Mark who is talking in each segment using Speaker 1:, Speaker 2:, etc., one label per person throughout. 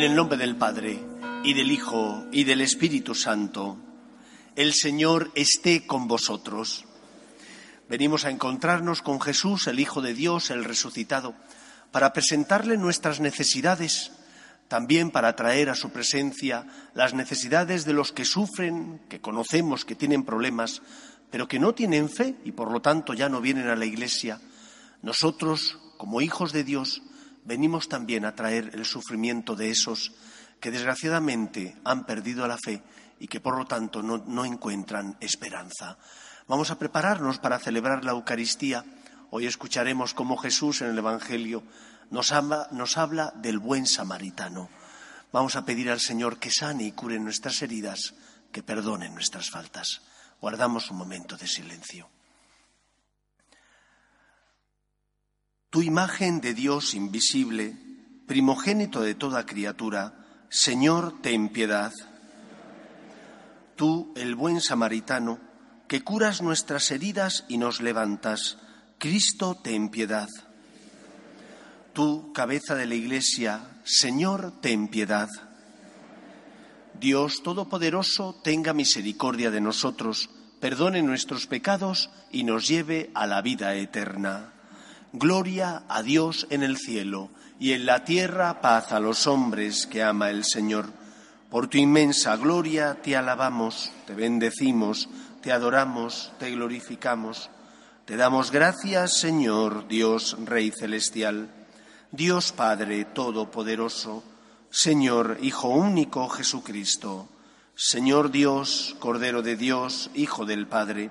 Speaker 1: En el nombre del Padre, y del Hijo, y del Espíritu Santo, el Señor esté con vosotros. Venimos a encontrarnos con Jesús, el Hijo de Dios, el resucitado, para presentarle nuestras necesidades, también para traer a su presencia las necesidades de los que sufren, que conocemos que tienen problemas, pero que no tienen fe y por lo tanto ya no vienen a la Iglesia. Nosotros, como hijos de Dios, venimos también a traer el sufrimiento de esos que desgraciadamente han perdido la fe y que por lo tanto no, encuentran esperanza. Vamos a prepararnos para celebrar la Eucaristía. Hoy escucharemos cómo Jesús en el Evangelio nos habla, del buen samaritano. Vamos a pedir al Señor que sane y cure nuestras heridas, que perdone nuestras faltas. Guardamos un momento de silencio. Tu imagen de Dios invisible, primogénito de toda criatura, Señor, ten piedad. Tú, el buen samaritano, que curas nuestras heridas y nos levantas, Cristo, ten piedad. Tú, cabeza de la Iglesia, Señor, ten piedad. Dios Todopoderoso, tenga misericordia de nosotros, perdone nuestros pecados y nos lleve a la vida eterna. Gloria a Dios en el cielo y en la tierra paz a los hombres que ama el Señor. Por tu inmensa gloria te alabamos, te bendecimos, te adoramos, te glorificamos. Te damos gracias, Señor, Dios Rey Celestial, Dios Padre Todopoderoso, Señor Hijo único Jesucristo, Señor Dios, Cordero de Dios, Hijo del Padre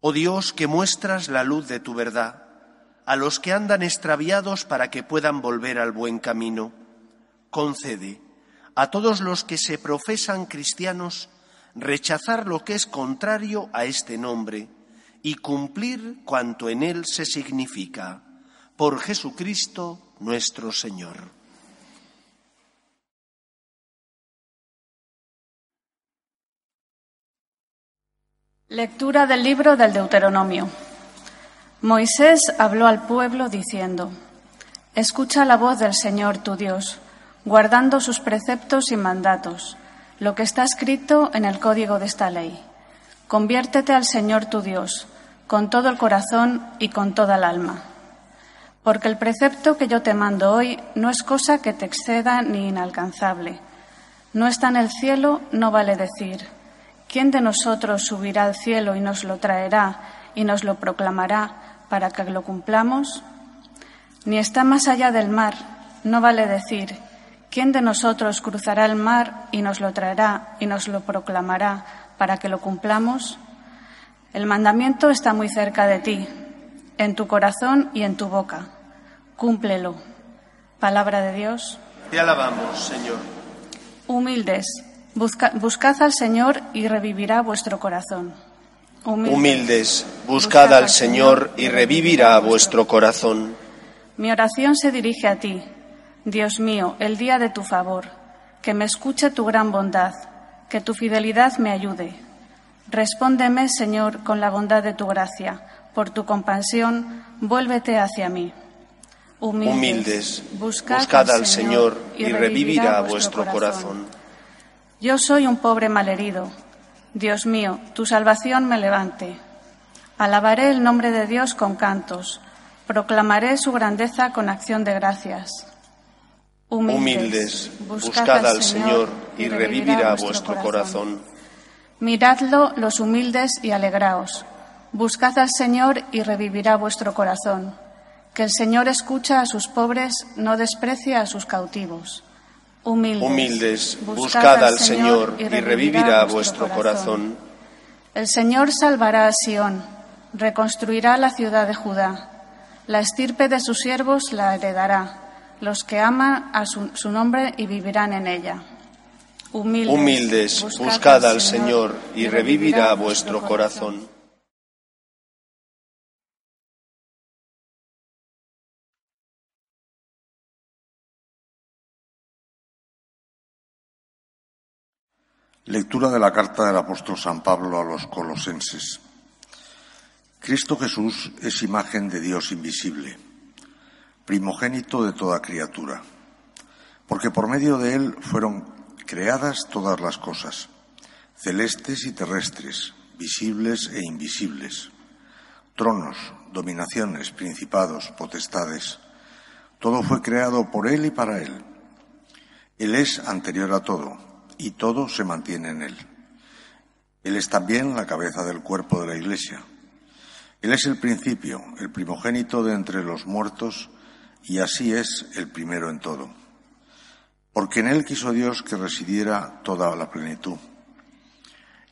Speaker 1: Oh Dios, que muestras la luz de tu verdad a los que andan extraviados para que puedan volver al buen camino, concede a todos los que se profesan cristianos rechazar lo que es contrario a este nombre y cumplir cuanto en él se significa. Por Jesucristo nuestro Señor.
Speaker 2: Lectura del libro del Deuteronomio. Moisés habló al pueblo diciendo, Escucha la voz del Señor tu Dios, guardando sus preceptos y mandatos, lo que está escrito en el código de esta ley. Conviértete al Señor tu Dios, con todo el corazón y con toda el alma. Porque el precepto que yo te mando hoy no es cosa que te exceda ni inalcanzable. No está en el cielo, no vale decir ¿Quién de nosotros subirá al cielo y nos lo traerá y nos lo proclamará para que lo cumplamos? Ni está más allá del mar, no vale decir, ¿quién de nosotros cruzará el mar y nos lo traerá y nos lo proclamará para que lo cumplamos? El mandamiento está muy cerca de ti, en tu corazón y en tu boca. Cúmplelo. Palabra de Dios.
Speaker 1: Te alabamos, Señor.
Speaker 2: Humildes buscad al Señor y revivirá vuestro corazón.
Speaker 1: Humildes, buscad al Señor y revivirá vuestro corazón.
Speaker 2: Mi oración se dirige a ti, Dios mío, el día de tu favor, que me escuche tu gran bondad, que tu fidelidad me ayude. Respóndeme, Señor, con la bondad de tu gracia, por tu compasión, vuélvete hacia mí.
Speaker 1: Humildes, buscad, al Señor y revivirá vuestro corazón.
Speaker 2: Yo soy un pobre malherido. Dios mío, tu salvación me levante. Alabaré el nombre de Dios con cantos. Proclamaré su grandeza con acción de gracias.
Speaker 1: Humildes, buscad al Señor y revivirá vuestro corazón.
Speaker 2: Miradlo los humildes y alegraos. Buscad al Señor y revivirá vuestro corazón. Que el Señor escucha a sus pobres, no desprecia a sus cautivos.
Speaker 1: Humildes, buscad al Señor y revivirá vuestro corazón.
Speaker 2: El Señor salvará a Sión, reconstruirá la ciudad de Judá. La estirpe de sus siervos la heredará, los que aman a su, nombre y vivirán en ella.
Speaker 1: Humildes, buscad, al Señor y revivirá vuestro corazón.
Speaker 3: Lectura de la carta del apóstol San Pablo a los colosenses. Cristo Jesús es imagen de Dios invisible, primogénito de toda criatura, porque por medio de Él fueron creadas todas las cosas, celestes y terrestres, visibles e invisibles, tronos, dominaciones, principados, potestades. Todo fue creado por Él y para Él. Él es anterior a todo y todo se mantiene en Él. Él es también la cabeza del cuerpo de la Iglesia. Él es el principio, el primogénito de entre los muertos, y así es el primero en todo. Porque en Él quiso Dios que residiera toda la plenitud.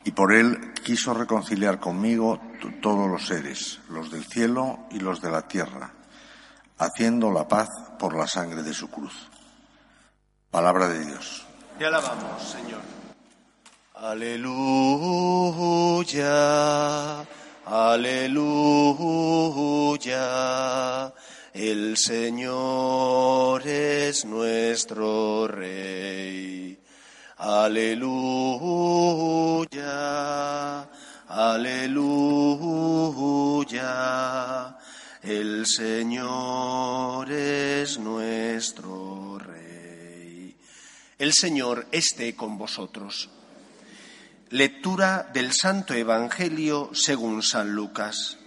Speaker 3: Y por Él quiso reconciliar conmigo todos los seres, los del cielo y los de la tierra, haciendo la paz por la sangre de su cruz. Palabra de Dios.
Speaker 1: Te alabamos, Señor. Aleluya, aleluya. El Señor es nuestro Rey. Aleluya, aleluya. El Señor es nuestro. El Señor esté con vosotros. Lectura del Santo Evangelio según San Lucas.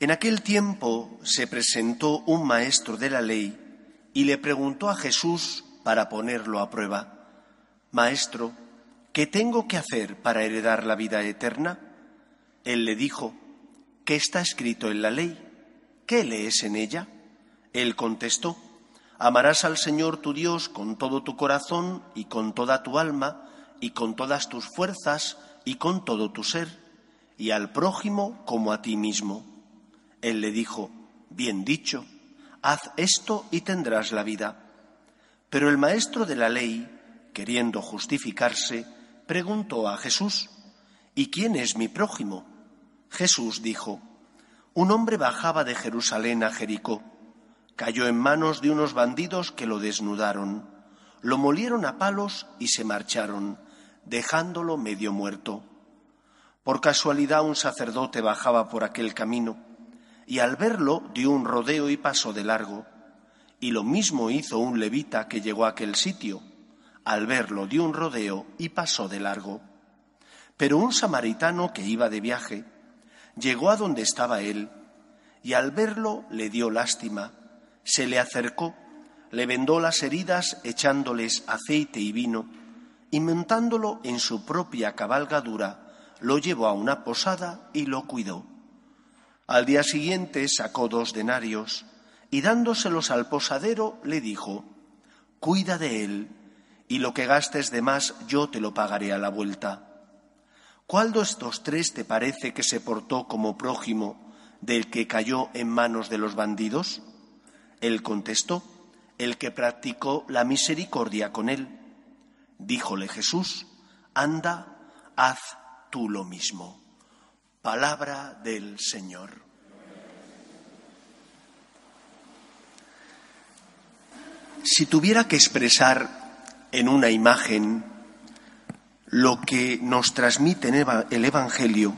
Speaker 1: En aquel tiempo se presentó un maestro de la ley y le preguntó a Jesús para ponerlo a prueba, Maestro, ¿qué tengo que hacer para heredar la vida eterna? Él le dijo, ¿qué está escrito en la ley? ¿Qué lees en ella? Él contestó, Amarás al Señor tu Dios con todo tu corazón y con toda tu alma y con todas tus fuerzas y con todo tu ser, y al prójimo como a ti mismo. Él le dijo, Bien dicho, haz esto y tendrás la vida. Pero el maestro de la ley, queriendo justificarse, preguntó a Jesús, ¿Y quién es mi prójimo? Jesús dijo, Un hombre bajaba de Jerusalén a Jericó Cayó en manos de unos bandidos que lo desnudaron, lo molieron a palos y se marcharon, dejándolo medio muerto. Por casualidad un sacerdote bajaba por aquel camino y al verlo dio un rodeo y pasó de largo. Y lo mismo hizo un levita que llegó a aquel sitio. Al verlo dio un rodeo y pasó de largo. Pero un samaritano que iba de viaje llegó a donde estaba él y al verlo le dio lástima se le acercó, le vendó las heridas echándoles aceite y vino, y montándolo en su propia cabalgadura, lo llevó a una posada y lo cuidó. Al día siguiente sacó dos denarios y dándoselos al posadero le dijo, Cuida de él, y lo que gastes de más yo te lo pagaré a la vuelta. ¿Cuál de estos tres te parece que se portó como prójimo del que cayó en manos de los bandidos? Él contestó, el que practicó la misericordia con él. Díjole Jesús, anda, haz tú lo mismo. Palabra del Señor. Si tuviera que expresar en una imagen lo que nos transmite el Evangelio,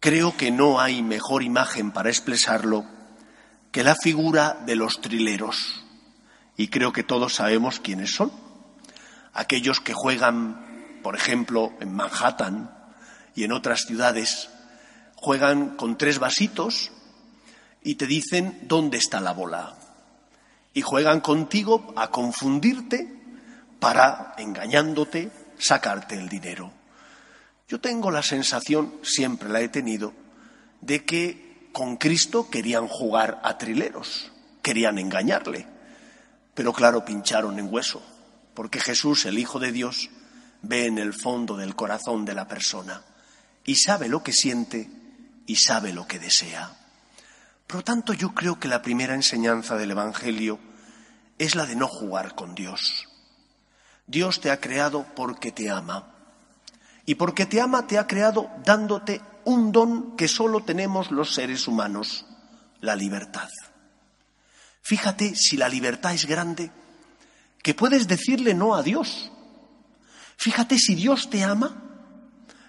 Speaker 1: creo que no hay mejor imagen para expresarlo que la figura de los trileros. Y creo que todos sabemos quiénes son. Aquellos que juegan, por ejemplo, en Manhattan y en otras ciudades, juegan con tres vasitos y te dicen dónde está la bola. Y juegan contigo a confundirte para, engañándote, sacarte el dinero. Yo tengo la sensación, siempre la he tenido, de que con Cristo querían jugar a trileros, querían engañarle. Pero claro, pincharon en hueso, porque Jesús, el Hijo de Dios, ve en el fondo del corazón de la persona y sabe lo que siente y sabe lo que desea. Por lo tanto, yo creo que la primera enseñanza del Evangelio es la de no jugar con Dios. Dios te ha creado porque te ama. Y porque te ama te ha creado dándote un don que solo tenemos los seres humanos, la libertad. Fíjate si la libertad es grande, que puedes decirle no a Dios. Fíjate si Dios te ama,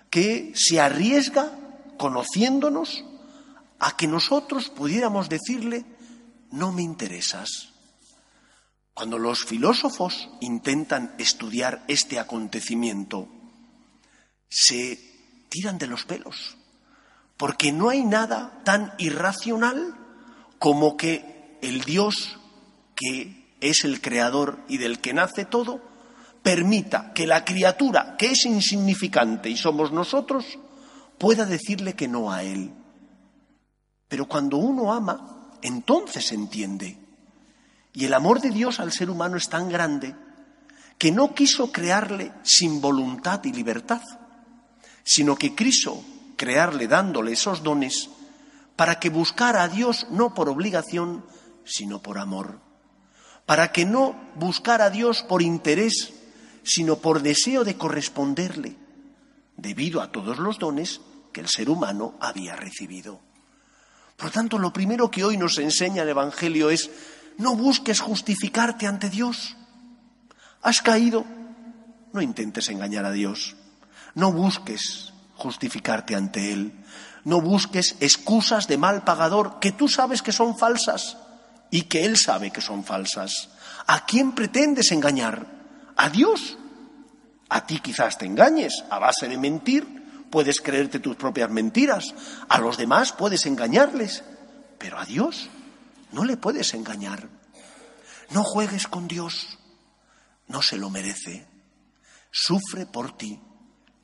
Speaker 1: que se arriesga, conociéndonos, a que nosotros pudiéramos decirle, no me interesas. Cuando los filósofos intentan estudiar este acontecimiento, se tiran de los pelos, porque no hay nada tan irracional como que el Dios, que es el creador y del que nace todo, permita que la criatura, que es insignificante y somos nosotros, pueda decirle que no a Él. Pero cuando uno ama, entonces entiende. Y el amor de Dios al ser humano es tan grande que no quiso crearle sin voluntad y libertad, sino que quiso crearle dándole esos dones para que buscara a Dios no por obligación, sino por amor, para que no buscara a Dios por interés, sino por deseo de corresponderle, debido a todos los dones que el ser humano había recibido. Por lo tanto, lo primero que hoy nos enseña el Evangelio es, no busques justificarte ante Dios. Has caído, no intentes engañar a Dios. No busques justificarte ante Él. No busques excusas de mal pagador que tú sabes que son falsas y que Él sabe que son falsas. ¿A quién pretendes engañar? ¿A Dios? A ti quizás te engañes a base de mentir puedes creerte tus propias mentiras, a los demás puedes engañarles, pero a Dios no le puedes engañar. No juegues con Dios, no se lo merece. Sufre por ti,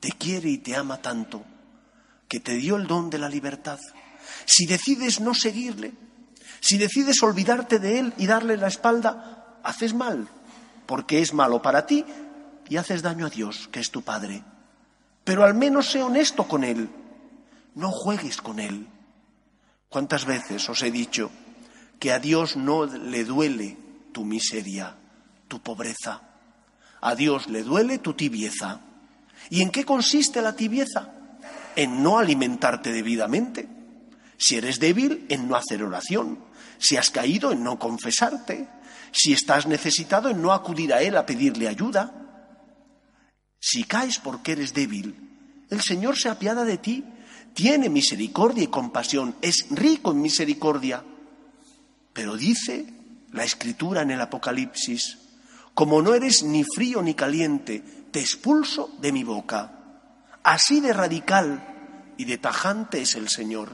Speaker 1: te quiere y te ama tanto, que te dio el don de la libertad. Si decides no seguirle, si decides olvidarte de Él y darle la espalda, haces mal, porque es malo para ti y haces daño a Dios, que es tu Padre pero al menos sé honesto con Él. No juegues con Él. ¿Cuántas veces os he dicho que a Dios no le duele tu miseria, tu pobreza? A Dios le duele tu tibieza. ¿Y en qué consiste la tibieza? En no alimentarte debidamente. Si eres débil, en no hacer oración. Si has caído, en no confesarte. Si estás necesitado, en no acudir a Él a pedirle ayuda. Si caes porque eres débil, el Señor se apiada de ti, tiene misericordia y compasión, es rico en misericordia. Pero dice la escritura en el Apocalipsis, como no eres ni frío ni caliente, te expulso de mi boca. Así de radical y de tajante es el Señor,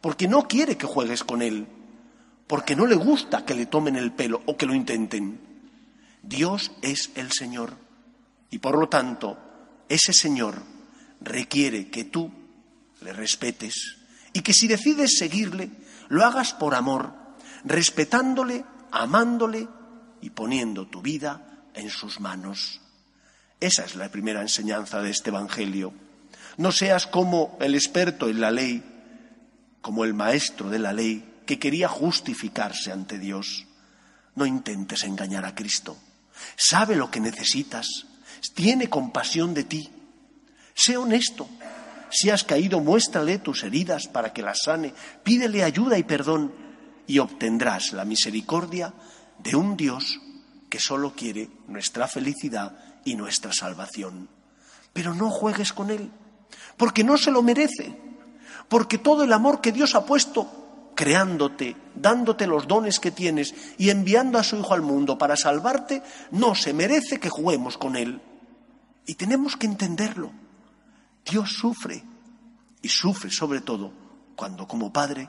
Speaker 1: porque no quiere que juegues con Él, porque no le gusta que le tomen el pelo o que lo intenten. Dios es el Señor y por lo tanto, ese Señor requiere que tú le respetes y que si decides seguirle, lo hagas por amor, respetándole, amándole y poniendo tu vida en sus manos. Esa es la primera enseñanza de este Evangelio. No seas como el experto en la ley, como el maestro de la ley, que quería justificarse ante Dios. No intentes engañar a Cristo. Sabe lo que necesitas tiene compasión de ti. Sé honesto. Si has caído, muéstrale tus heridas para que las sane. Pídele ayuda y perdón y obtendrás la misericordia de un Dios que solo quiere nuestra felicidad y nuestra salvación. Pero no juegues con Él, porque no se lo merece, porque todo el amor que Dios ha puesto creándote, dándote los dones que tienes y enviando a su Hijo al mundo para salvarte, no se merece que juguemos con Él. Y tenemos que entenderlo. Dios sufre y sufre sobre todo cuando como Padre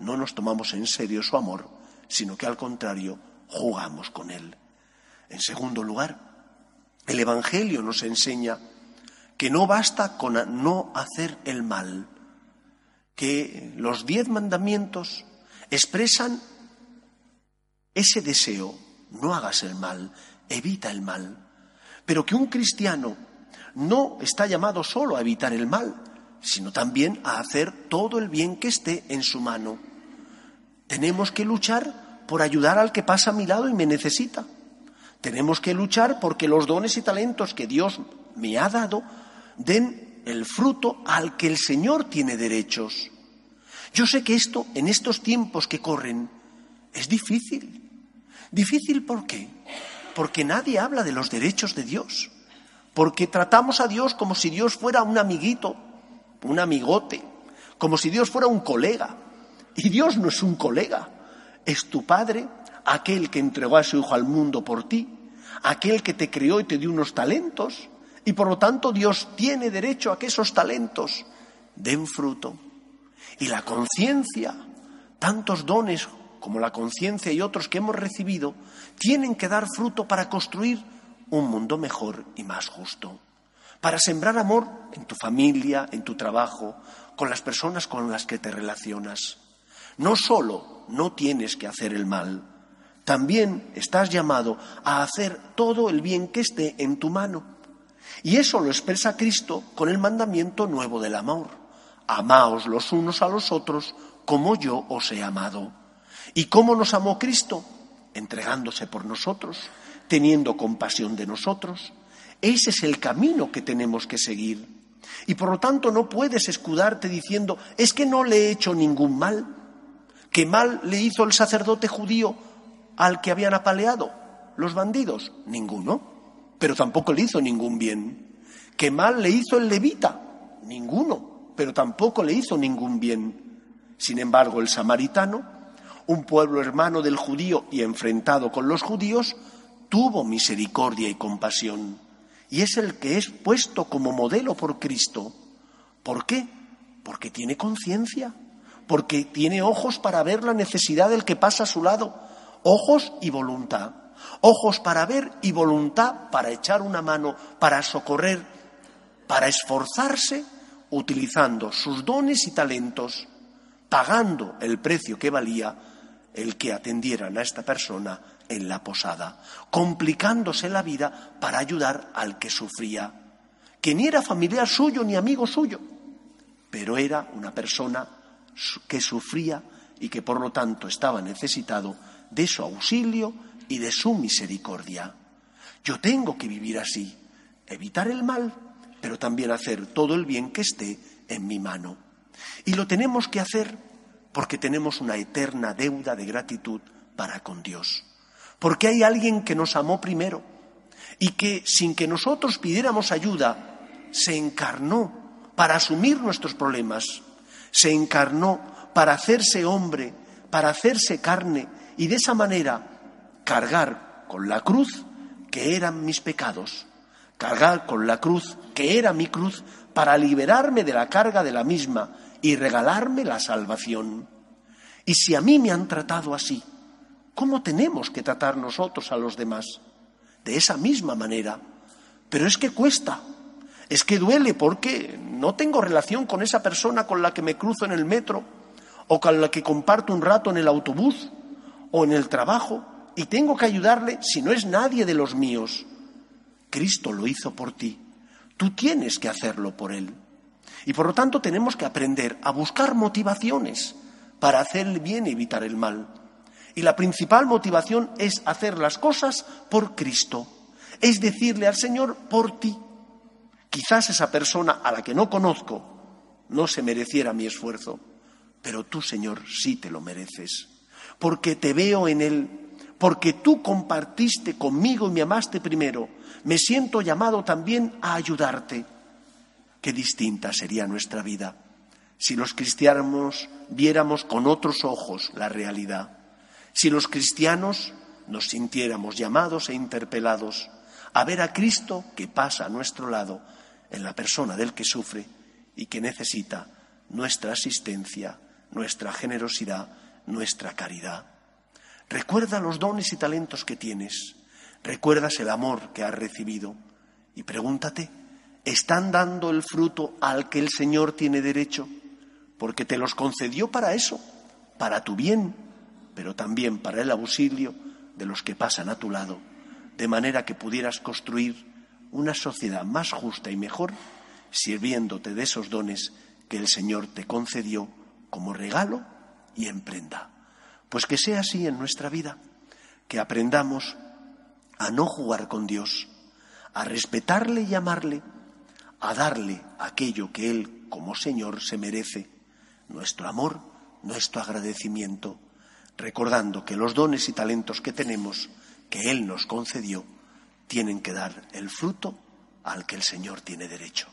Speaker 1: no nos tomamos en serio su amor, sino que al contrario jugamos con Él. En segundo lugar, el Evangelio nos enseña que no basta con no hacer el mal, que los diez mandamientos expresan ese deseo, no hagas el mal, evita el mal, pero que un cristiano no está llamado solo a evitar el mal, sino también a hacer todo el bien que esté en su mano. Tenemos que luchar por ayudar al que pasa a mi lado y me necesita. Tenemos que luchar porque los dones y talentos que Dios me ha dado den el fruto al que el Señor tiene derechos. Yo sé que esto, en estos tiempos que corren, es difícil. ¿Difícil por qué? Porque nadie habla de los derechos de Dios. Porque tratamos a Dios como si Dios fuera un amiguito, un amigote, como si Dios fuera un colega. Y Dios no es un colega, es tu Padre, aquel que entregó a su Hijo al mundo por ti, aquel que te creó y te dio unos talentos, y por lo tanto Dios tiene derecho a que esos talentos den fruto. Y la conciencia, tantos dones como la conciencia y otros que hemos recibido, tienen que dar fruto para construir un mundo mejor y más justo. Para sembrar amor en tu familia, en tu trabajo, con las personas con las que te relacionas. No solo no tienes que hacer el mal, también estás llamado a hacer todo el bien que esté en tu mano. Y eso lo expresa Cristo con el mandamiento nuevo del amor. Amaos los unos a los otros como yo os he amado. ¿Y cómo nos amó Cristo? Entregándose por nosotros, teniendo compasión de nosotros. Ese es el camino que tenemos que seguir. Y por lo tanto no puedes escudarte diciendo, es que no le he hecho ningún mal. ¿Qué mal le hizo el sacerdote judío al que habían apaleado los bandidos? Ninguno. Pero tampoco le hizo ningún bien. ¿Qué mal le hizo el levita? Ninguno. Pero tampoco le hizo ningún bien. Sin embargo, el samaritano, un pueblo hermano del judío y enfrentado con los judíos, tuvo misericordia y compasión y es el que es puesto como modelo por Cristo. ¿Por qué? Porque tiene conciencia, porque tiene ojos para ver la necesidad del que pasa a su lado, ojos y voluntad, ojos para ver y voluntad para echar una mano, para socorrer, para esforzarse utilizando sus dones y talentos, pagando el precio que valía el que atendieran a esta persona en la posada, complicándose la vida para ayudar al que sufría, que ni era familiar suyo ni amigo suyo, pero era una persona que sufría y que por lo tanto estaba necesitado de su auxilio y de su misericordia. Yo tengo que vivir así, evitar el mal, pero también hacer todo el bien que esté en mi mano. Y lo tenemos que hacer porque tenemos una eterna deuda de gratitud para con Dios porque hay alguien que nos amó primero y que sin que nosotros pidiéramos ayuda, se encarnó para asumir nuestros problemas, se encarnó para hacerse hombre, para hacerse carne y de esa manera cargar con la cruz que eran mis pecados, cargar con la cruz que era mi cruz para liberarme de la carga de la misma y regalarme la salvación. Y si a mí me han tratado así, ¿Cómo tenemos que tratar nosotros a los demás? De esa misma manera. Pero es que cuesta, es que duele porque no tengo relación con esa persona con la que me cruzo en el metro o con la que comparto un rato en el autobús o en el trabajo y tengo que ayudarle si no es nadie de los míos. Cristo lo hizo por ti. Tú tienes que hacerlo por Él. Y por lo tanto tenemos que aprender a buscar motivaciones para hacer el bien y evitar el mal. Y la principal motivación es hacer las cosas por Cristo. Es decirle al Señor, por ti. Quizás esa persona a la que no conozco no se mereciera mi esfuerzo, pero tú, Señor, sí te lo mereces. Porque te veo en Él, porque tú compartiste conmigo y me amaste primero, me siento llamado también a ayudarte. Qué distinta sería nuestra vida si los cristianos viéramos con otros ojos la realidad, si los cristianos nos sintiéramos llamados e interpelados a ver a Cristo que pasa a nuestro lado en la persona del que sufre y que necesita nuestra asistencia, nuestra generosidad, nuestra caridad. Recuerda los dones y talentos que tienes, recuerdas el amor que has recibido y pregúntate, ¿están dando el fruto al que el Señor tiene derecho? porque te los concedió para eso, para tu bien, pero también para el auxilio de los que pasan a tu lado, de manera que pudieras construir una sociedad más justa y mejor, sirviéndote de esos dones que el Señor te concedió como regalo y en prenda. Pues que sea así en nuestra vida, que aprendamos a no jugar con Dios, a respetarle y amarle, a darle aquello que Él como Señor se merece nuestro amor, nuestro agradecimiento, recordando que los dones y talentos que tenemos, que Él nos concedió, tienen que dar el fruto al que el Señor tiene derecho.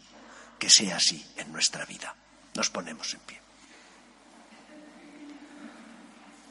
Speaker 1: Que sea así en nuestra vida. Nos ponemos en pie.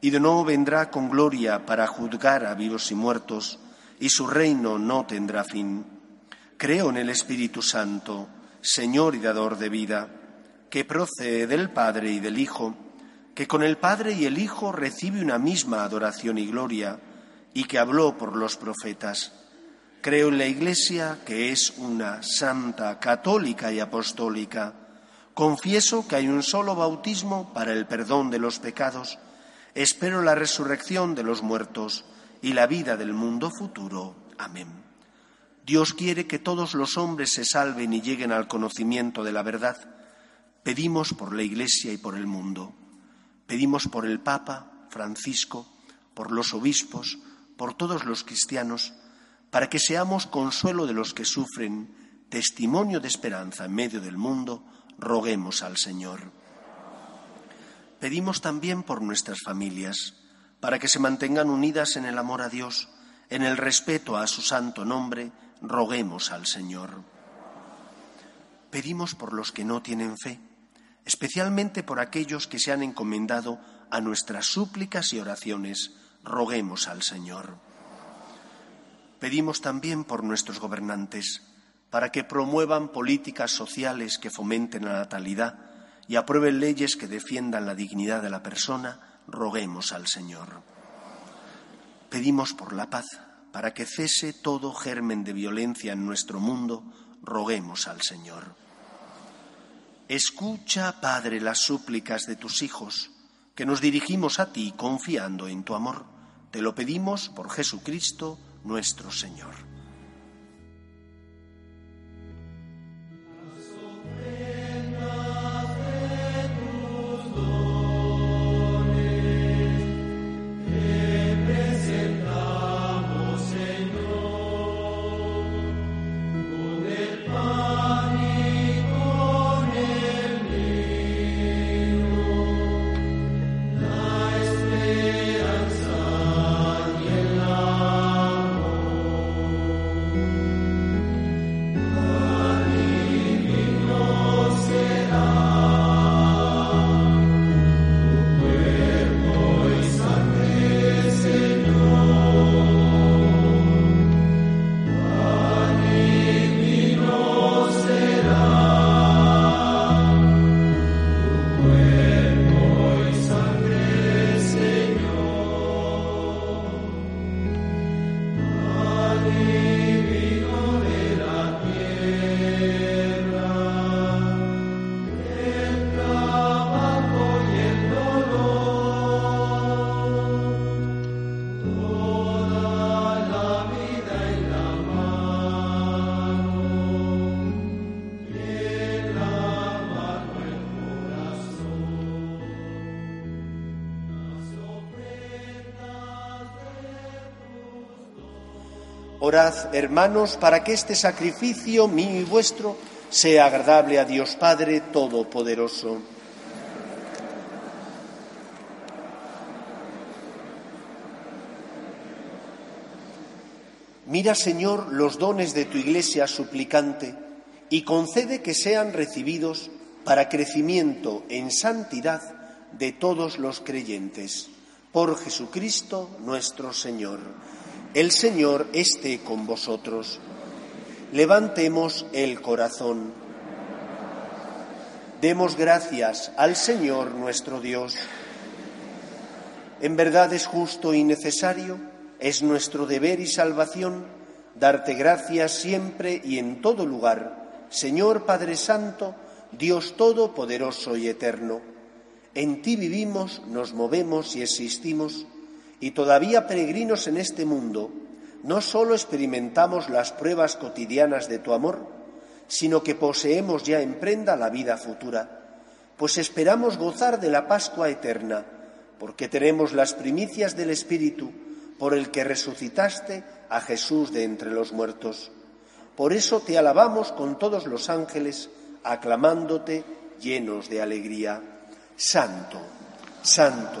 Speaker 1: Y de nuevo vendrá con gloria para juzgar a vivos y muertos, y su reino no tendrá fin. Creo en el Espíritu Santo Señor y dador de vida, que procede del Padre y del Hijo, que con el Padre y el Hijo recibe una misma adoración y gloria, y que habló por los profetas. Creo en la Iglesia, que es una santa, católica y apostólica. Confieso que hay un solo bautismo para el perdón de los pecados. Espero la resurrección de los muertos y la vida del mundo futuro. Amén. Dios quiere que todos los hombres se salven y lleguen al conocimiento de la verdad. Pedimos por la Iglesia y por el mundo. Pedimos por el Papa Francisco, por los obispos, por todos los cristianos, para que seamos consuelo de los que sufren, testimonio de esperanza en medio del mundo, roguemos al Señor. Pedimos también por nuestras familias, para que se mantengan unidas en el amor a Dios, en el respeto a su santo nombre, roguemos al Señor. Pedimos por los que no tienen fe, especialmente por aquellos que se han encomendado a nuestras súplicas y oraciones, roguemos al Señor. Pedimos también por nuestros gobernantes, para que promuevan políticas sociales que fomenten la natalidad y aprueben leyes que defiendan la dignidad de la persona, roguemos al Señor. Pedimos por la paz, para que cese todo germen de violencia en nuestro mundo, roguemos al Señor. Escucha, Padre, las súplicas de tus hijos, que nos dirigimos a ti confiando en tu amor. Te lo pedimos por Jesucristo nuestro Señor. Hermanos, para que este sacrificio mío y vuestro sea agradable a Dios Padre Todopoderoso. Mira, Señor, los dones de tu Iglesia suplicante y concede que sean recibidos para crecimiento en santidad de todos los creyentes. Por Jesucristo nuestro Señor. El Señor esté con vosotros. Levantemos el corazón. Demos gracias al Señor nuestro Dios. En verdad es justo y necesario, es nuestro deber y salvación darte gracias siempre y en todo lugar, Señor Padre Santo, Dios Todopoderoso y Eterno. En ti vivimos, nos movemos y existimos, y todavía peregrinos en este mundo, no solo experimentamos las pruebas cotidianas de tu amor, sino que poseemos ya en prenda la vida futura, pues esperamos gozar de la Pascua eterna, porque tenemos las primicias del Espíritu por el que resucitaste a Jesús de entre los muertos. Por eso te alabamos con todos los ángeles, aclamándote llenos de alegría. Santo, santo,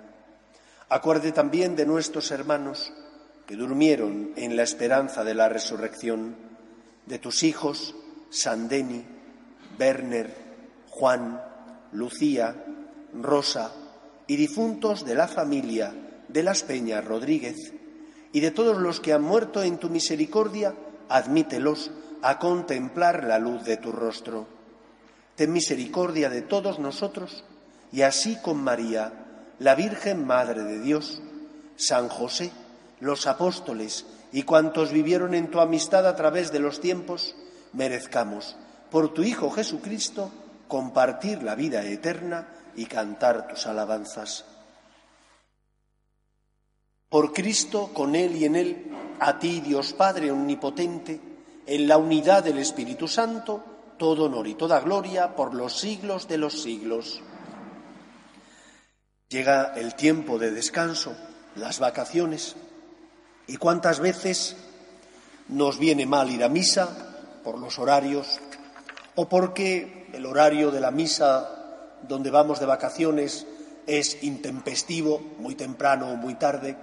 Speaker 1: Acuerde también de nuestros hermanos que durmieron en la esperanza de la resurrección, de tus hijos, Sandeni, Werner, Juan, Lucía, Rosa y difuntos de la familia de las Peñas Rodríguez, y de todos los que han muerto en tu misericordia, admítelos a contemplar la luz de tu rostro. Ten misericordia de todos nosotros, y así con María, la Virgen Madre de Dios, San José, los apóstoles y cuantos vivieron en tu amistad a través de los tiempos, merezcamos, por tu Hijo Jesucristo, compartir la vida eterna y cantar tus alabanzas. Por Cristo, con Él y en Él, a ti, Dios Padre Omnipotente, en la unidad del Espíritu Santo, todo honor y toda gloria por los siglos de los siglos. Llega el tiempo de descanso, las vacaciones, y cuántas veces nos viene mal ir a misa por los horarios o porque el horario de la misa donde vamos de vacaciones es intempestivo, muy temprano o muy tarde.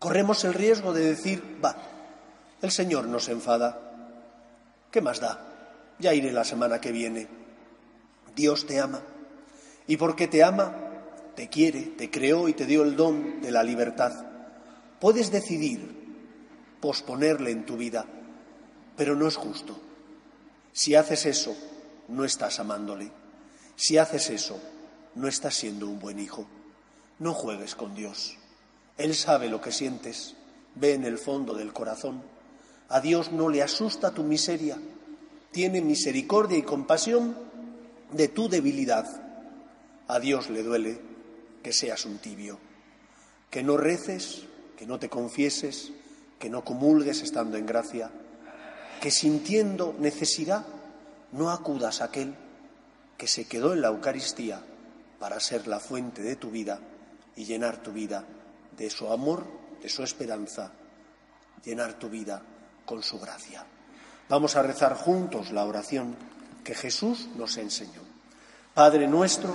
Speaker 1: Corremos el riesgo de decir, va, el Señor nos enfada. ¿Qué más da? Ya iré la semana que viene. Dios te ama. Y porque te ama, te quiere, te creó y te dio el don de la libertad. Puedes decidir posponerle en tu vida, pero no es justo. Si haces eso, no estás amándole. Si haces eso, no estás siendo un buen hijo. No juegues con Dios. Él sabe lo que sientes, ve en el fondo del corazón. A Dios no le asusta tu miseria, tiene misericordia y compasión de tu debilidad. A Dios le duele que seas un tibio, que no reces, que no te confieses, que no comulgues estando en gracia, que sintiendo necesidad no acudas a aquel que se quedó en la Eucaristía para ser la fuente de tu vida y llenar tu vida de su amor, de su esperanza, llenar tu vida con su gracia. Vamos a rezar juntos la oración que Jesús nos enseñó. Padre nuestro,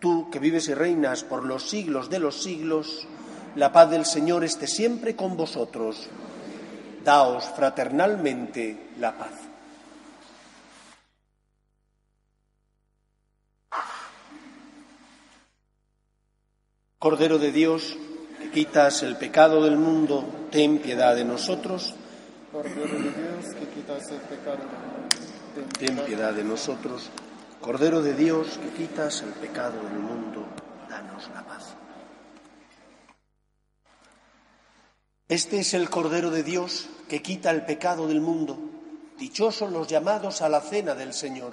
Speaker 1: Tú, que vives y reinas por los siglos de los siglos, la paz del Señor esté siempre con vosotros. Daos fraternalmente la paz. Cordero de Dios, que quitas el pecado del mundo, ten piedad de nosotros.
Speaker 4: Cordero de Dios, que quitas el pecado
Speaker 1: ten piedad de nosotros. Cordero de Dios, que quitas el pecado del mundo, danos la paz. Este es el Cordero de Dios que quita el pecado del mundo. Dichosos los llamados a la cena del Señor.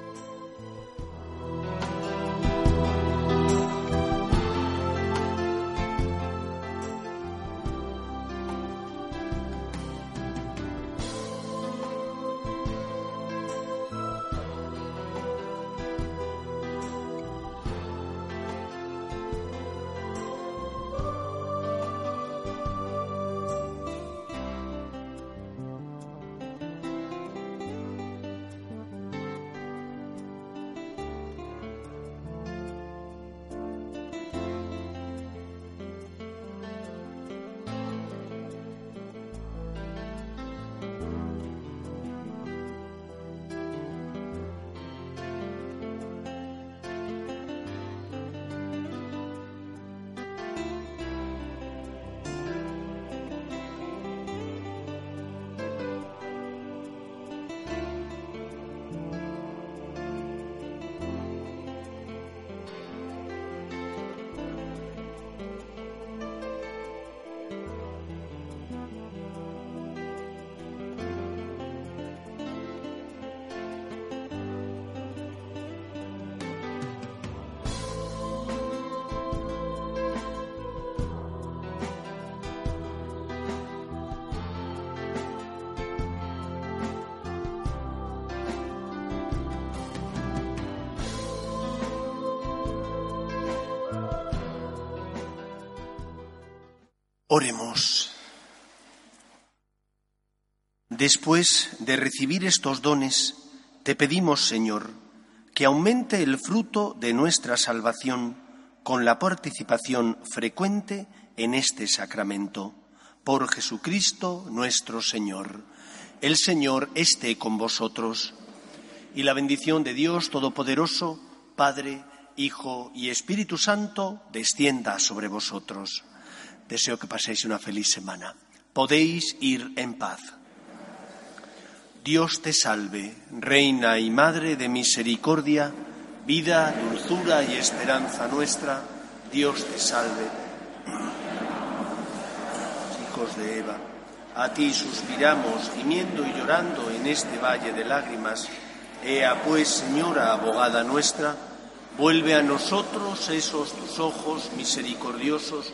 Speaker 1: Oremos. Después de recibir estos dones, te pedimos, Señor, que aumente el fruto de nuestra salvación con la participación frecuente en este sacramento. Por Jesucristo nuestro Señor. El Señor esté con vosotros. Y la bendición de Dios Todopoderoso, Padre, Hijo y Espíritu Santo, descienda sobre vosotros. Deseo que paséis una feliz semana. Podéis ir en paz. Dios te salve, Reina y Madre de Misericordia, vida, dulzura y esperanza nuestra. Dios te salve. Hijos de Eva, a ti suspiramos, gimiendo y llorando en este valle de lágrimas. Ea pues, Señora, abogada nuestra, vuelve a nosotros esos tus ojos misericordiosos